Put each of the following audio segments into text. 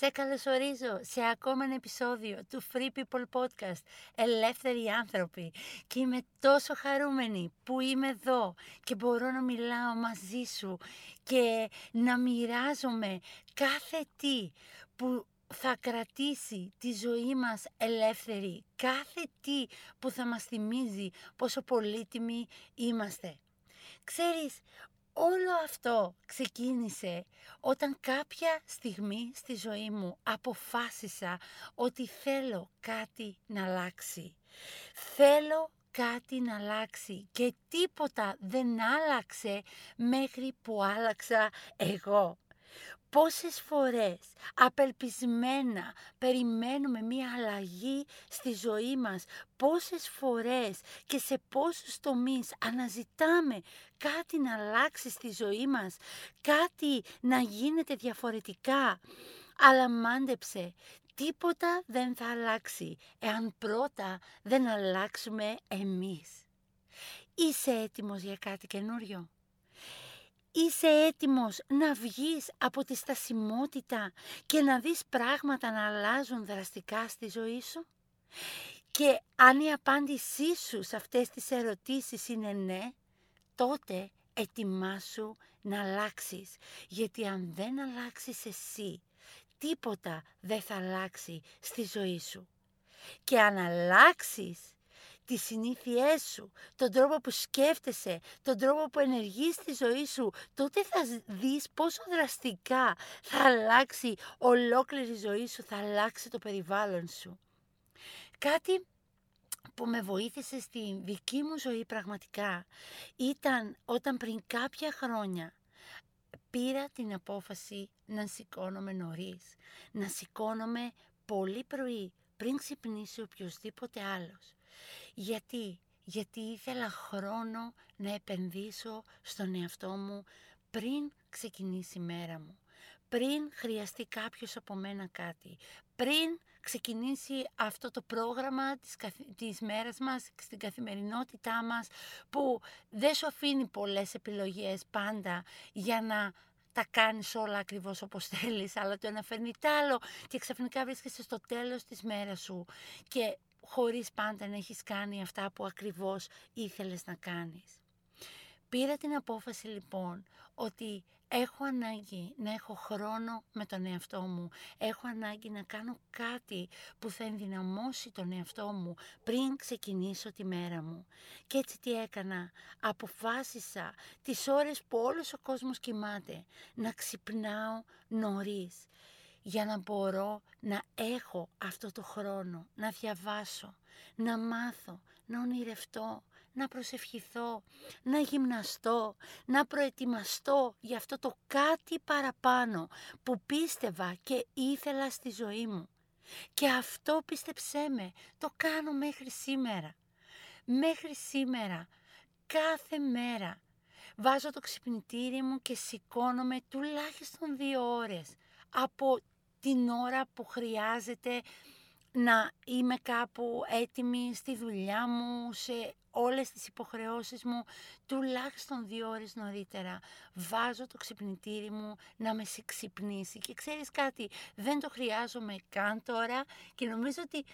Σε καλωσορίζω σε ακόμα ένα επεισόδιο του Free People Podcast Ελεύθεροι άνθρωποι και είμαι τόσο χαρούμενη που είμαι εδώ και μπορώ να μιλάω μαζί σου και να μοιράζομαι κάθε τι που θα κρατήσει τη ζωή μας ελεύθερη, κάθε τι που θα μας θυμίζει πόσο πολύτιμοι είμαστε. Ξέρεις, όλο αυτό ξεκίνησε όταν κάποια στιγμή στη ζωή μου αποφάσισα ότι θέλω κάτι να αλλάξει. Θέλω κάτι να αλλάξει και τίποτα δεν άλλαξε μέχρι που άλλαξα εγώ. Πόσες φορές απελπισμένα περιμένουμε μία αλλαγή στη ζωή μας, πόσες φορές και σε πόσους τομείς αναζητάμε κάτι να αλλάξει στη ζωή μας, κάτι να γίνεται διαφορετικά; Αλλά μάντεψε, τίποτα δεν θα αλλάξει εάν πρώτα δεν αλλάξουμε εμείς. Είσαι έτοιμος για κάτι καινούριο; Είσαι έτοιμος να βγεις από τη στασιμότητα και να δεις πράγματα να αλλάζουν δραστικά στη ζωή σου; Και αν η απάντησή σου σε αυτές τις ερωτήσεις είναι ναι, τότε ετοιμάσου να αλλάξεις. Γιατί αν δεν αλλάξεις εσύ, τίποτα δεν θα αλλάξει στη ζωή σου. Και αν αλλάξεις τις συνήθειές σου, τον τρόπο που σκέφτεσαι, τον τρόπο που ενεργείς στη ζωή σου, τότε θα δεις πόσο δραστικά θα αλλάξει ολόκληρη η ζωή σου, θα αλλάξει το περιβάλλον σου. Κάτι που με βοήθησε στη δική μου ζωή πραγματικά ήταν όταν πριν κάποια χρόνια πήρα την απόφαση να σηκώνομαι νωρίς, να σηκώνομαι πολύ πρωί πριν ξυπνήσει οποιοδήποτε άλλος. Γιατί, γιατί ήθελα χρόνο να επενδύσω στον εαυτό μου πριν ξεκινήσει η μέρα μου. Πριν χρειαστεί κάποιος από μένα κάτι. Πριν ξεκινήσει αυτό το πρόγραμμα της, της μέρας μας, στην καθημερινότητά μας, που δεν σου αφήνει πολλές επιλογές πάντα για να τα κάνεις όλα ακριβώς όπως θέλεις, αλλά το ένα φέρνει τ' άλλο και ξαφνικά βρίσκεσαι στο τέλος της μέρας σου και χωρίς πάντα να έχεις κάνει αυτά που ακριβώς ήθελες να κάνεις. Πήρα την απόφαση λοιπόν ότι έχω ανάγκη να έχω χρόνο με τον εαυτό μου. Έχω ανάγκη να κάνω κάτι που θα ενδυναμώσει τον εαυτό μου πριν ξεκινήσω τη μέρα μου. Και έτσι τι έκανα. Αποφάσισα τις ώρες που όλος ο κόσμος κοιμάται να ξυπνάω νωρίς για να μπορώ να έχω αυτό το χρόνο, να διαβάσω, να μάθω, να ονειρευτώ, να προσευχηθώ, να γυμναστώ, να προετοιμαστώ για αυτό το κάτι παραπάνω που πίστευα και ήθελα στη ζωή μου. Και αυτό πίστεψέ με, το κάνω μέχρι σήμερα. Μέχρι σήμερα, κάθε μέρα, βάζω το ξυπνητήρι μου και σηκώνομαι τουλάχιστον δύο ώρες από την ώρα που χρειάζεται να είμαι κάπου έτοιμη στη δουλειά μου, σε όλες τις υποχρεώσεις μου, τουλάχιστον δύο ώρες νωρίτερα. Βάζω το ξυπνητήρι μου να με ξυπνήσει. Και ξέρεις κάτι, δεν το χρειάζομαι καν τώρα και νομίζω ότι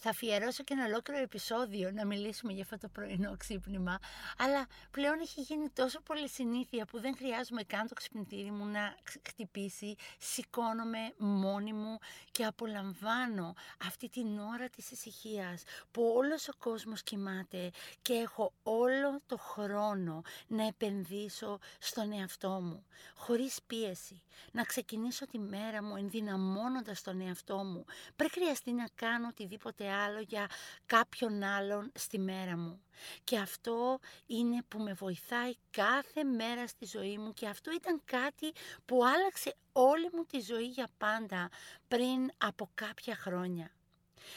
θα αφιερώσω και ένα ολόκληρο επεισόδιο να μιλήσουμε για αυτό το πρωινό ξύπνημα, αλλά πλέον έχει γίνει τόσο πολύ συνήθεια που δεν χρειάζομαι καν το ξυπνητήρι μου να χτυπήσει, σηκώνομαι μόνη μου και απολαμβάνω αυτή την ώρα της ησυχίας που όλος ο κόσμος κοιμάται και έχω όλο το χρόνο να επενδύσω στον εαυτό μου, χωρίς πίεση, να ξεκινήσω τη μέρα μου ενδυναμώνοντας τον εαυτό μου, πριν χρειαστεί να κάνω οτιδήποτε άλλο για κάποιον άλλον στη μέρα μου. Και αυτό είναι που με βοηθάει κάθε μέρα στη ζωή μου και αυτό ήταν κάτι που άλλαξε όλη μου τη ζωή για πάντα πριν από κάποια χρόνια.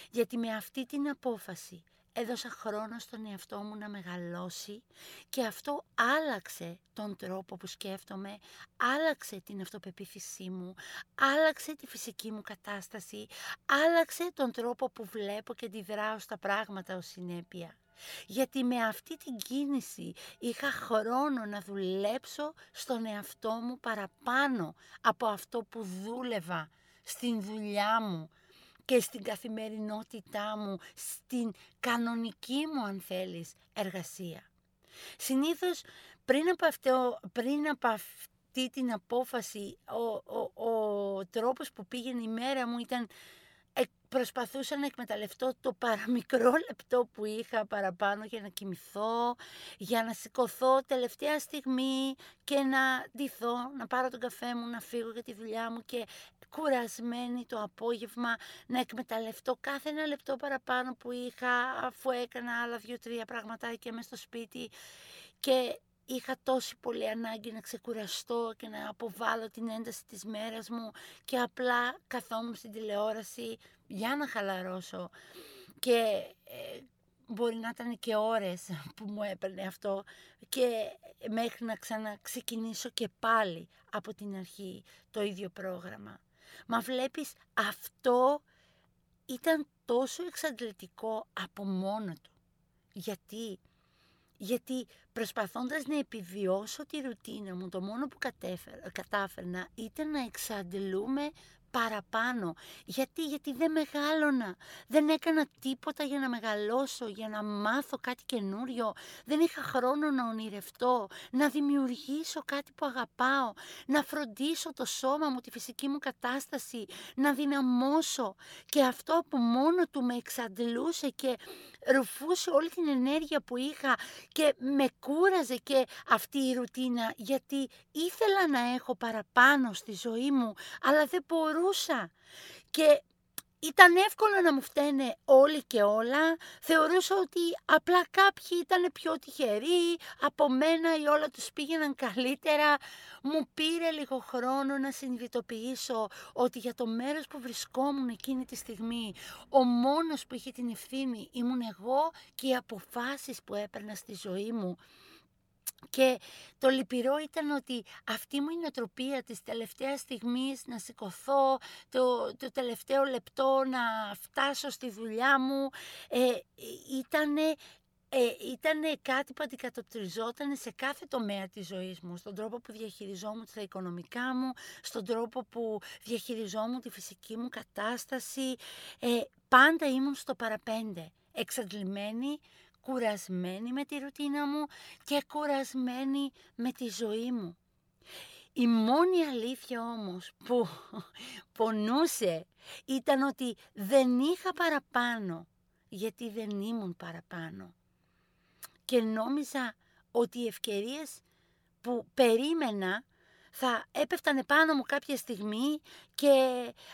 Γιατί με αυτή την απόφαση έδωσα χρόνο στον εαυτό μου να μεγαλώσει και αυτό άλλαξε τον τρόπο που σκέφτομαι, άλλαξε την αυτοπεποίθησή μου, άλλαξε τη φυσική μου κατάσταση, άλλαξε τον τρόπο που βλέπω και αντιδράω στα πράγματα ως συνέπεια. Γιατί με αυτή την κίνηση είχα χρόνο να δουλέψω στον εαυτό μου παραπάνω από αυτό που δούλευα στην δουλειά μου και στην καθημερινότητά μου, στην κανονική μου αν θέλεις εργασία. Συνήθως πριν από, αυτό, πριν από αυτή την απόφαση ο, ο, ο τρόπος που πήγαινε η μέρα μου ήταν προσπαθούσα να εκμεταλλευτώ το παραμικρό λεπτό που είχα παραπάνω για να κοιμηθώ, για να σηκωθώ τελευταία στιγμή και να ντυθώ, να πάρω τον καφέ μου, να φύγω για τη δουλειά μου και κουρασμένη το απόγευμα να εκμεταλλευτώ κάθε ένα λεπτό παραπάνω που είχα αφού έκανα άλλα δύο-τρία πραγματάκια μέσα στο σπίτι. Και είχα τόση πολύ ανάγκη να ξεκουραστώ και να αποβάλω την ένταση της μέρας μου και απλά καθόμουν στην τηλεόραση για να χαλαρώσω και ε, μπορεί να ήταν και ώρες που μου έπαιρνε αυτό και μέχρι να ξαναξεκινήσω και πάλι από την αρχή το ίδιο πρόγραμμα. Μα βλέπεις αυτό ήταν τόσο εξαντλητικό από μόνο του. Γιατί γιατί προσπαθώντας να επιβιώσω τη ρουτίνα μου, το μόνο που κατάφερνα ήταν να εξαντλούμε παραπάνω. Γιατί, γιατί δεν μεγάλωνα. Δεν έκανα τίποτα για να μεγαλώσω, για να μάθω κάτι καινούριο. Δεν είχα χρόνο να ονειρευτώ, να δημιουργήσω κάτι που αγαπάω, να φροντίσω το σώμα μου, τη φυσική μου κατάσταση, να δυναμώσω. Και αυτό από μόνο του με εξαντλούσε και ρουφούσε όλη την ενέργεια που είχα και με κούραζε και αυτή η ρουτίνα γιατί ήθελα να έχω παραπάνω στη ζωή μου αλλά δεν μπορούσα. Και ήταν εύκολο να μου φταίνε όλοι και όλα. Θεωρούσα ότι απλά κάποιοι ήταν πιο τυχεροί, από μένα ή όλα τους πήγαιναν καλύτερα. Μου πήρε λίγο χρόνο να συνειδητοποιήσω ότι για το μέρος που βρισκόμουν εκείνη τη στιγμή, ο μόνος που είχε την ευθύνη ήμουν εγώ και οι αποφάσεις που έπαιρνα στη ζωή μου. Και το λυπηρό ήταν ότι αυτή μου η νοοτροπία της τελευταίας στιγμής να σηκωθώ, το, το τελευταίο λεπτό να φτάσω στη δουλειά μου, ε, ήτανε ε, ήταν κάτι που αντικατοπτριζόταν σε κάθε τομέα της ζωής μου, στον τρόπο που διαχειριζόμουν τα οικονομικά μου, στον τρόπο που διαχειριζόμουν τη φυσική μου κατάσταση. Ε, πάντα ήμουν στο παραπέντε, εξαντλημένη, κουρασμένη με τη ρουτίνα μου και κουρασμένη με τη ζωή μου. Η μόνη αλήθεια όμως που πονούσε ήταν ότι δεν είχα παραπάνω, γιατί δεν ήμουν παραπάνω. Και νόμιζα ότι οι ευκαιρίες που περίμενα θα έπεφταν πάνω μου κάποια στιγμή και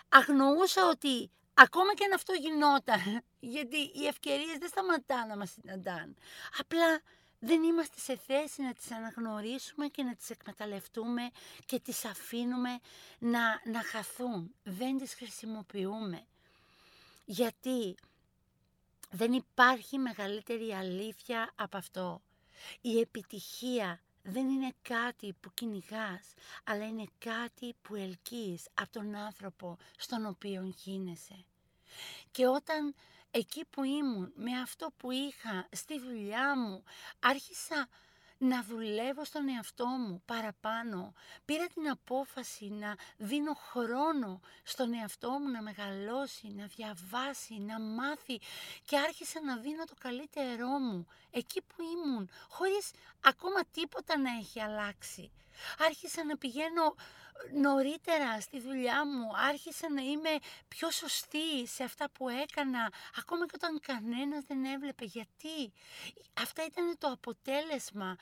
αγνοούσα ότι Ακόμα και αν αυτό γινόταν, γιατί οι ευκαιρίες δεν σταματά να μας συναντάνε. Απλά δεν είμαστε σε θέση να τις αναγνωρίσουμε και να τις εκμεταλλευτούμε και τις αφήνουμε να, να χαθούν. Δεν τις χρησιμοποιούμε. Γιατί δεν υπάρχει μεγαλύτερη αλήθεια από αυτό. Η επιτυχία δεν είναι κάτι που κυνηγάς, αλλά είναι κάτι που ελκύεις από τον άνθρωπο στον οποίο γίνεσαι. Και όταν εκεί που ήμουν, με αυτό που είχα στη δουλειά μου, άρχισα να δουλεύω στον εαυτό μου παραπάνω. Πήρα την απόφαση να δίνω χρόνο στον εαυτό μου να μεγαλώσει, να διαβάσει, να μάθει και άρχισα να δίνω το καλύτερό μου εκεί που ήμουν, χωρίς ακόμα τίποτα να έχει αλλάξει. Άρχισα να πηγαίνω νωρίτερα στη δουλειά μου, άρχισα να είμαι πιο σωστή σε αυτά που έκανα, ακόμα και όταν κανένας δεν έβλεπε. Γιατί αυτά ήταν το αποτέλεσμα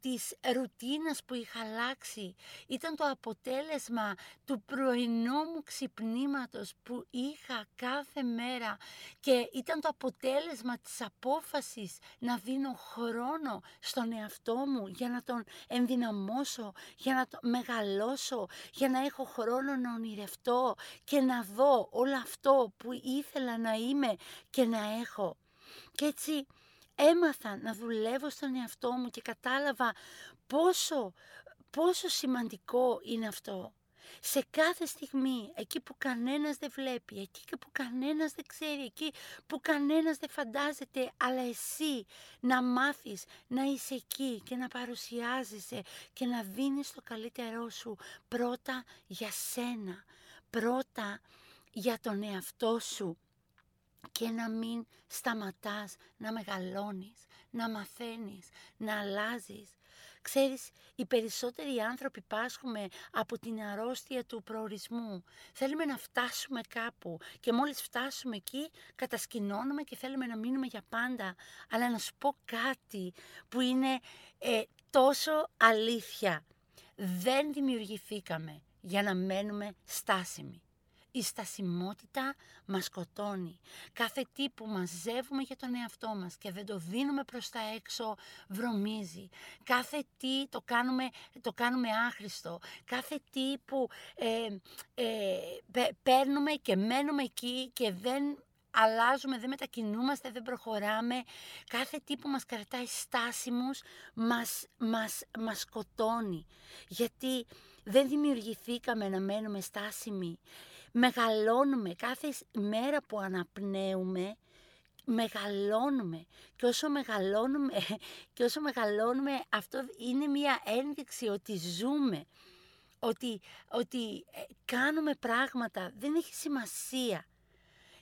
της ρουτίνας που είχα αλλάξει. Ήταν το αποτέλεσμα του πρωινού μου ξυπνήματος που είχα κάθε μέρα και ήταν το αποτέλεσμα της απόφασης να δίνω χρόνο στον εαυτό μου για να τον ενδυναμώσω, για να τον μεγαλώσω, για να έχω χρόνο να ονειρευτώ και να δω όλο αυτό που ήθελα να είμαι και να έχω. Και έτσι έμαθα να δουλεύω στον εαυτό μου και κατάλαβα πόσο, πόσο σημαντικό είναι αυτό. Σε κάθε στιγμή, εκεί που κανένας δεν βλέπει, εκεί που κανένας δεν ξέρει, εκεί που κανένας δεν φαντάζεται, αλλά εσύ να μάθεις να είσαι εκεί και να παρουσιάζεσαι και να δίνεις το καλύτερό σου πρώτα για σένα, πρώτα για τον εαυτό σου και να μην σταματάς να μεγαλώνεις, να μαθαίνεις, να αλλάζεις. Ξέρεις, οι περισσότεροι άνθρωποι πάσχουμε από την αρρώστια του προορισμού. Θέλουμε να φτάσουμε κάπου και μόλις φτάσουμε εκεί κατασκηνώνουμε και θέλουμε να μείνουμε για πάντα. Αλλά να σου πω κάτι που είναι ε, τόσο αλήθεια. Δεν δημιουργηθήκαμε για να μένουμε στάσιμοι. Η στασιμότητα μας σκοτώνει. Κάθε τι που μαζεύουμε για τον εαυτό μας και δεν το δίνουμε προς τα έξω βρωμίζει. Κάθε τι το κάνουμε, το κάνουμε άχρηστο. Κάθε τι που ε, ε, παίρνουμε και μένουμε εκεί και δεν αλλάζουμε, δεν μετακινούμαστε, δεν προχωράμε. Κάθε τι που μας κρατάει στάσιμους μας, μας, μας σκοτώνει. Γιατί δεν δημιουργηθήκαμε να μένουμε στάσιμοι μεγαλώνουμε κάθε μέρα που αναπνέουμε μεγαλώνουμε. Και όσο μεγαλώνουμε και όσο μεγαλώνουμε αυτό είναι μια ένδειξη ότι ζούμε ότι, ότι ε, κάνουμε πράγματα. Δεν έχει σημασία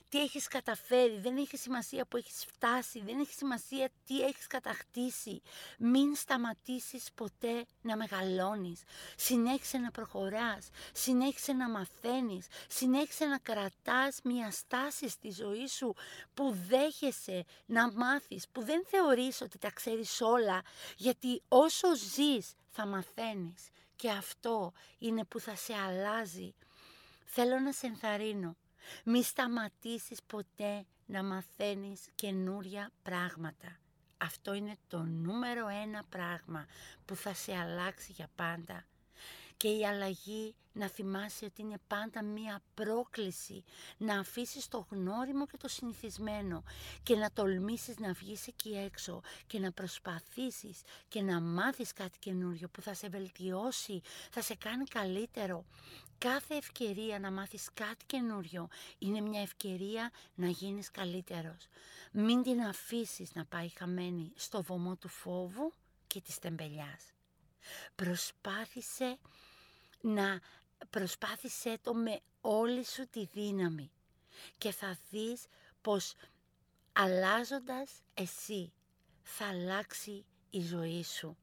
τι έχεις καταφέρει, δεν έχει σημασία που έχεις φτάσει, δεν έχει σημασία τι έχεις κατακτήσει. Μην σταματήσεις ποτέ να μεγαλώνεις. Συνέχισε να προχωράς, συνέχισε να μαθαίνεις, συνέχισε να κρατάς μια στάση στη ζωή σου που δέχεσαι να μάθεις, που δεν θεωρείς ότι τα ξέρεις όλα, γιατί όσο ζεις θα μαθαίνεις και αυτό είναι που θα σε αλλάζει. Θέλω να σε ενθαρρύνω μη σταματήσεις ποτέ να μαθαίνεις καινούρια πράγματα. Αυτό είναι το νούμερο ένα πράγμα που θα σε αλλάξει για πάντα. Και η αλλαγή να θυμάσαι ότι είναι πάντα μία πρόκληση να αφήσεις το γνώριμο και το συνηθισμένο και να τολμήσεις να βγεις εκεί έξω και να προσπαθήσεις και να μάθεις κάτι καινούριο που θα σε βελτιώσει, θα σε κάνει καλύτερο Κάθε ευκαιρία να μάθεις κάτι καινούριο είναι μια ευκαιρία να γίνεις καλύτερος. Μην την αφήσεις να πάει χαμένη στο βωμό του φόβου και της τεμπελιάς. Προσπάθησε να προσπάθησέ το με όλη σου τη δύναμη και θα δεις πως αλλάζοντας εσύ θα αλλάξει η ζωή σου.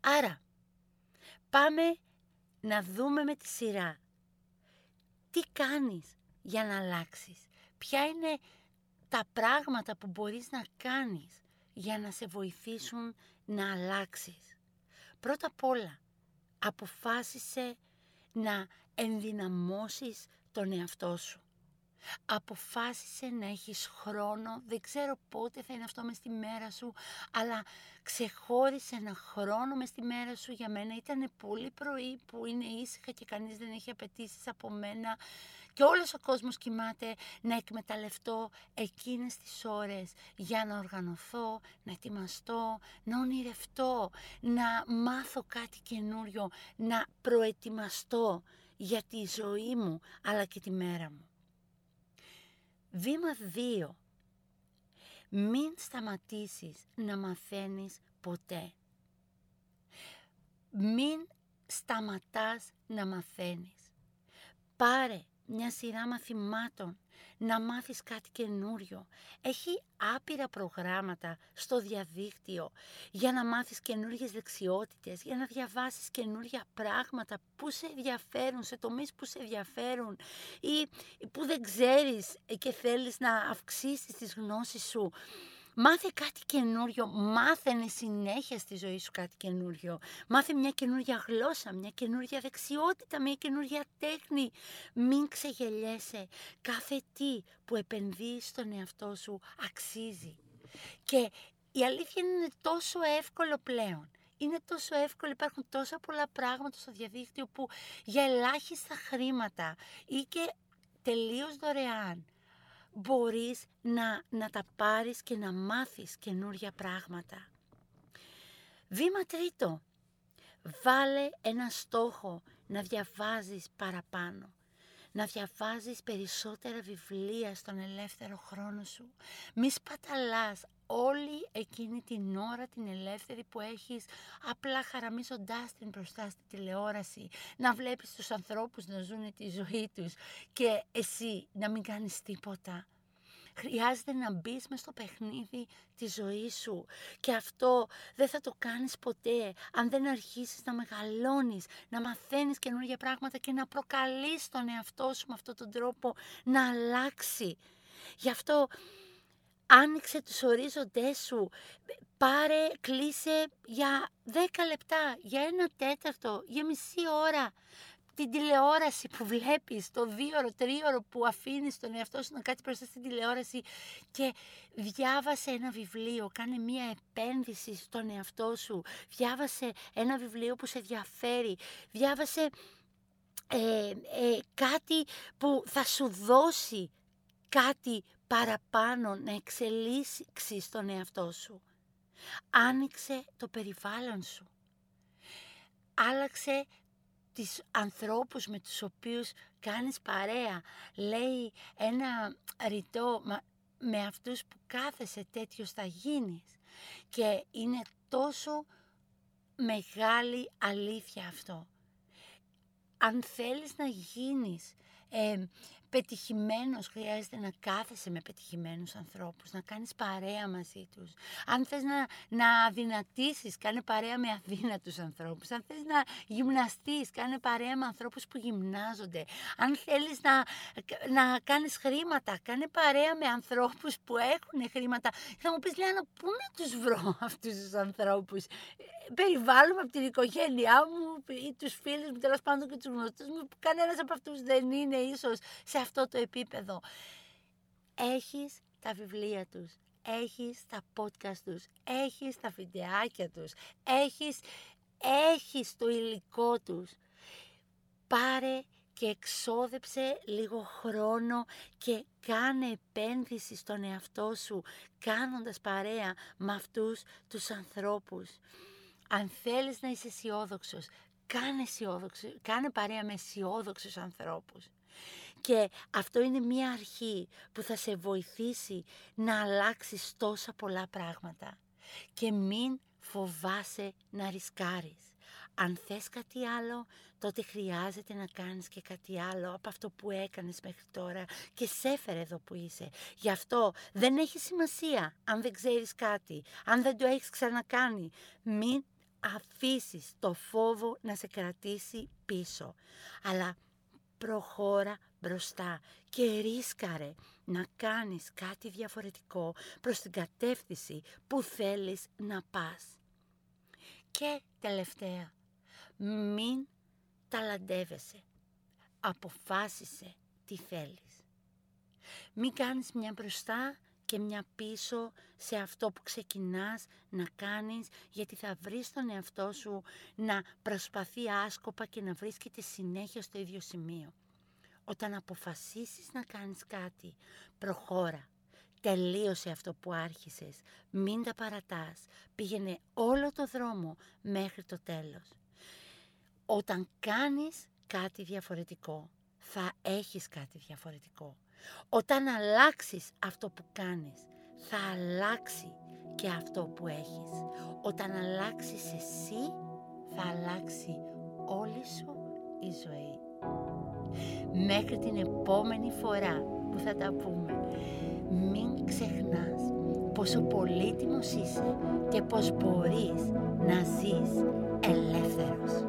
Άρα, πάμε να δούμε με τη σειρά τι κάνεις για να αλλάξεις. Ποια είναι τα πράγματα που μπορείς να κάνεις για να σε βοηθήσουν να αλλάξεις. Πρώτα απ' όλα, αποφάσισε να ενδυναμώσεις τον εαυτό σου. Αποφάσισε να έχεις χρόνο, δεν ξέρω πότε θα είναι αυτό μες στη μέρα σου, αλλά ξεχώρισε ένα χρόνο μες στη μέρα σου. Για μένα ήταν πολύ πρωί που είναι ήσυχα και κανείς δεν έχει απαιτήσεις από μένα και όλος ο κόσμος κοιμάται να εκμεταλλευτώ εκείνες τις ώρες για να οργανωθώ, να ετοιμαστώ, να ονειρευτώ, να μάθω κάτι καινούριο, να προετοιμαστώ για τη ζωή μου αλλά και τη μέρα μου. Βήμα 2. Μην σταματήσεις να μαθαίνεις ποτέ. Μην σταματάς να μαθαίνεις. Πάρε μια σειρά μαθημάτων, να μάθεις κάτι καινούριο. Έχει άπειρα προγράμματα στο διαδίκτυο για να μάθεις καινούριες δεξιότητες, για να διαβάσεις καινούρια πράγματα που σε ενδιαφέρουν, σε τομείς που σε ενδιαφέρουν ή που δεν ξέρεις και θέλεις να αυξήσεις τις γνώσεις σου. Μάθε κάτι καινούριο, μάθαινε συνέχεια στη ζωή σου κάτι καινούριο. Μάθε μια καινούρια γλώσσα, μια καινούρια δεξιότητα, μια καινούρια τέχνη. Μην ξεγελιέσαι. Κάθε τι που επενδύεις στον εαυτό σου αξίζει. Και η αλήθεια είναι τόσο εύκολο πλέον. Είναι τόσο εύκολο, υπάρχουν τόσα πολλά πράγματα στο διαδίκτυο που για ελάχιστα χρήματα ή και τελείως δωρεάν μπορείς να, να τα πάρεις και να μάθεις καινούργια πράγματα. Βήμα τρίτο. Βάλε ένα στόχο να διαβάζεις παραπάνω. Να διαβάζεις περισσότερα βιβλία στον ελεύθερο χρόνο σου. Μη σπαταλάς όλη εκείνη την ώρα την ελεύθερη που έχεις απλά χαραμίζοντάς την μπροστά στη τηλεόραση, να βλέπεις τους ανθρώπους να ζουν τη ζωή τους και εσύ να μην κάνεις τίποτα. Χρειάζεται να μπεις μες στο παιχνίδι τη ζωή σου και αυτό δεν θα το κάνεις ποτέ αν δεν αρχίσεις να μεγαλώνεις, να μαθαίνεις καινούργια πράγματα και να προκαλείς τον εαυτό σου με αυτόν τον τρόπο να αλλάξει. Γι' αυτό άνοιξε τους ορίζοντές σου, πάρε, κλείσε για 10 λεπτά, για ένα τέταρτο, για μισή ώρα την τηλεόραση που βλέπεις, το δίωρο, τρίωρο που αφήνεις τον εαυτό σου να κάτσει μπροστά στην τηλεόραση και διάβασε ένα βιβλίο, κάνε μία επένδυση στον εαυτό σου, διάβασε ένα βιβλίο που σε ενδιαφέρει, διάβασε ε, ε, κάτι που θα σου δώσει κάτι παραπάνω να εξελίξεις τον εαυτό σου. Άνοιξε το περιβάλλον σου. Άλλαξε τις ανθρώπους με τους οποίους κάνεις παρέα. Λέει ένα ρητό με αυτούς που κάθεσαι τέτοιος θα γίνεις. Και είναι τόσο μεγάλη αλήθεια αυτό. Αν θέλεις να γίνεις ε, πετυχημένος χρειάζεται να κάθεσαι με πετυχημένους ανθρώπους, να κάνεις παρέα μαζί τους. Αν θες να, να αδυνατήσεις, κάνε παρέα με αδύνατους ανθρώπους. Αν θες να γυμναστείς, κάνε παρέα με ανθρώπους που γυμνάζονται. Αν θέλεις να, να κάνεις χρήματα, κάνε παρέα με ανθρώπους που έχουν χρήματα. Θα μου πεις, Λιάννα, πού να τους βρω αυτούς τους ανθρώπους; Περιβάλλομαι από την οικογένειά μου ή τους φίλους μου, τέλος πάντων και τους γνωστούς μου, που κανένας από αυτούς δεν είναι ίσως σε αυτό το επίπεδο. Έχεις τα βιβλία τους, έχεις τα podcast τους, έχεις τα βιντεάκια τους, έχεις, έχεις το υλικό τους. Πάρε και εξόδεψε λίγο χρόνο και κάνε επένδυση στον εαυτό σου κάνοντας παρέα με αυτούς τους ανθρώπους. Αν θέλεις να είσαι αισιόδοξος, κάνε, κάνε παρέα με αισιόδοξους ανθρώπους. Και αυτό είναι μία αρχή που θα σε βοηθήσει να αλλάξεις τόσα πολλά πράγματα. Και μην φοβάσαι να ρισκάρεις. Αν θες κάτι άλλο, τότε χρειάζεται να κάνεις και κάτι άλλο από αυτό που έκανες μέχρι τώρα και σε έφερε εδώ που είσαι. Γι' αυτό δεν έχει σημασία αν δεν ξέρεις κάτι, αν δεν το έχεις ξανακάνει. Μην αφήσεις το φόβο να σε κρατήσει πίσω. Αλλά προχώρα μπροστά και ρίσκαρε να κάνεις κάτι διαφορετικό προς την κατεύθυνση που θέλεις να πας. Και τελευταία, μην ταλαντεύεσαι. Αποφάσισε τι θέλεις. Μην κάνεις μια μπροστά και μια πίσω σε αυτό που ξεκινάς να κάνεις γιατί θα βρεις τον εαυτό σου να προσπαθεί άσκοπα και να βρίσκεται συνέχεια στο ίδιο σημείο. Όταν αποφασίσεις να κάνεις κάτι, προχώρα. Τελείωσε αυτό που άρχισες. Μην τα παρατάς. Πήγαινε όλο το δρόμο μέχρι το τέλος. Όταν κάνεις κάτι διαφορετικό, θα έχεις κάτι διαφορετικό. Όταν αλλάξεις αυτό που κάνεις, θα αλλάξει και αυτό που έχεις. Όταν αλλάξεις εσύ, θα αλλάξει όλη σου η ζωή. Μέχρι την επόμενη φορά που θα τα πούμε, μην ξεχνάς πόσο πολύτιμος είσαι και πως μπορείς να ζεις ελεύθερος.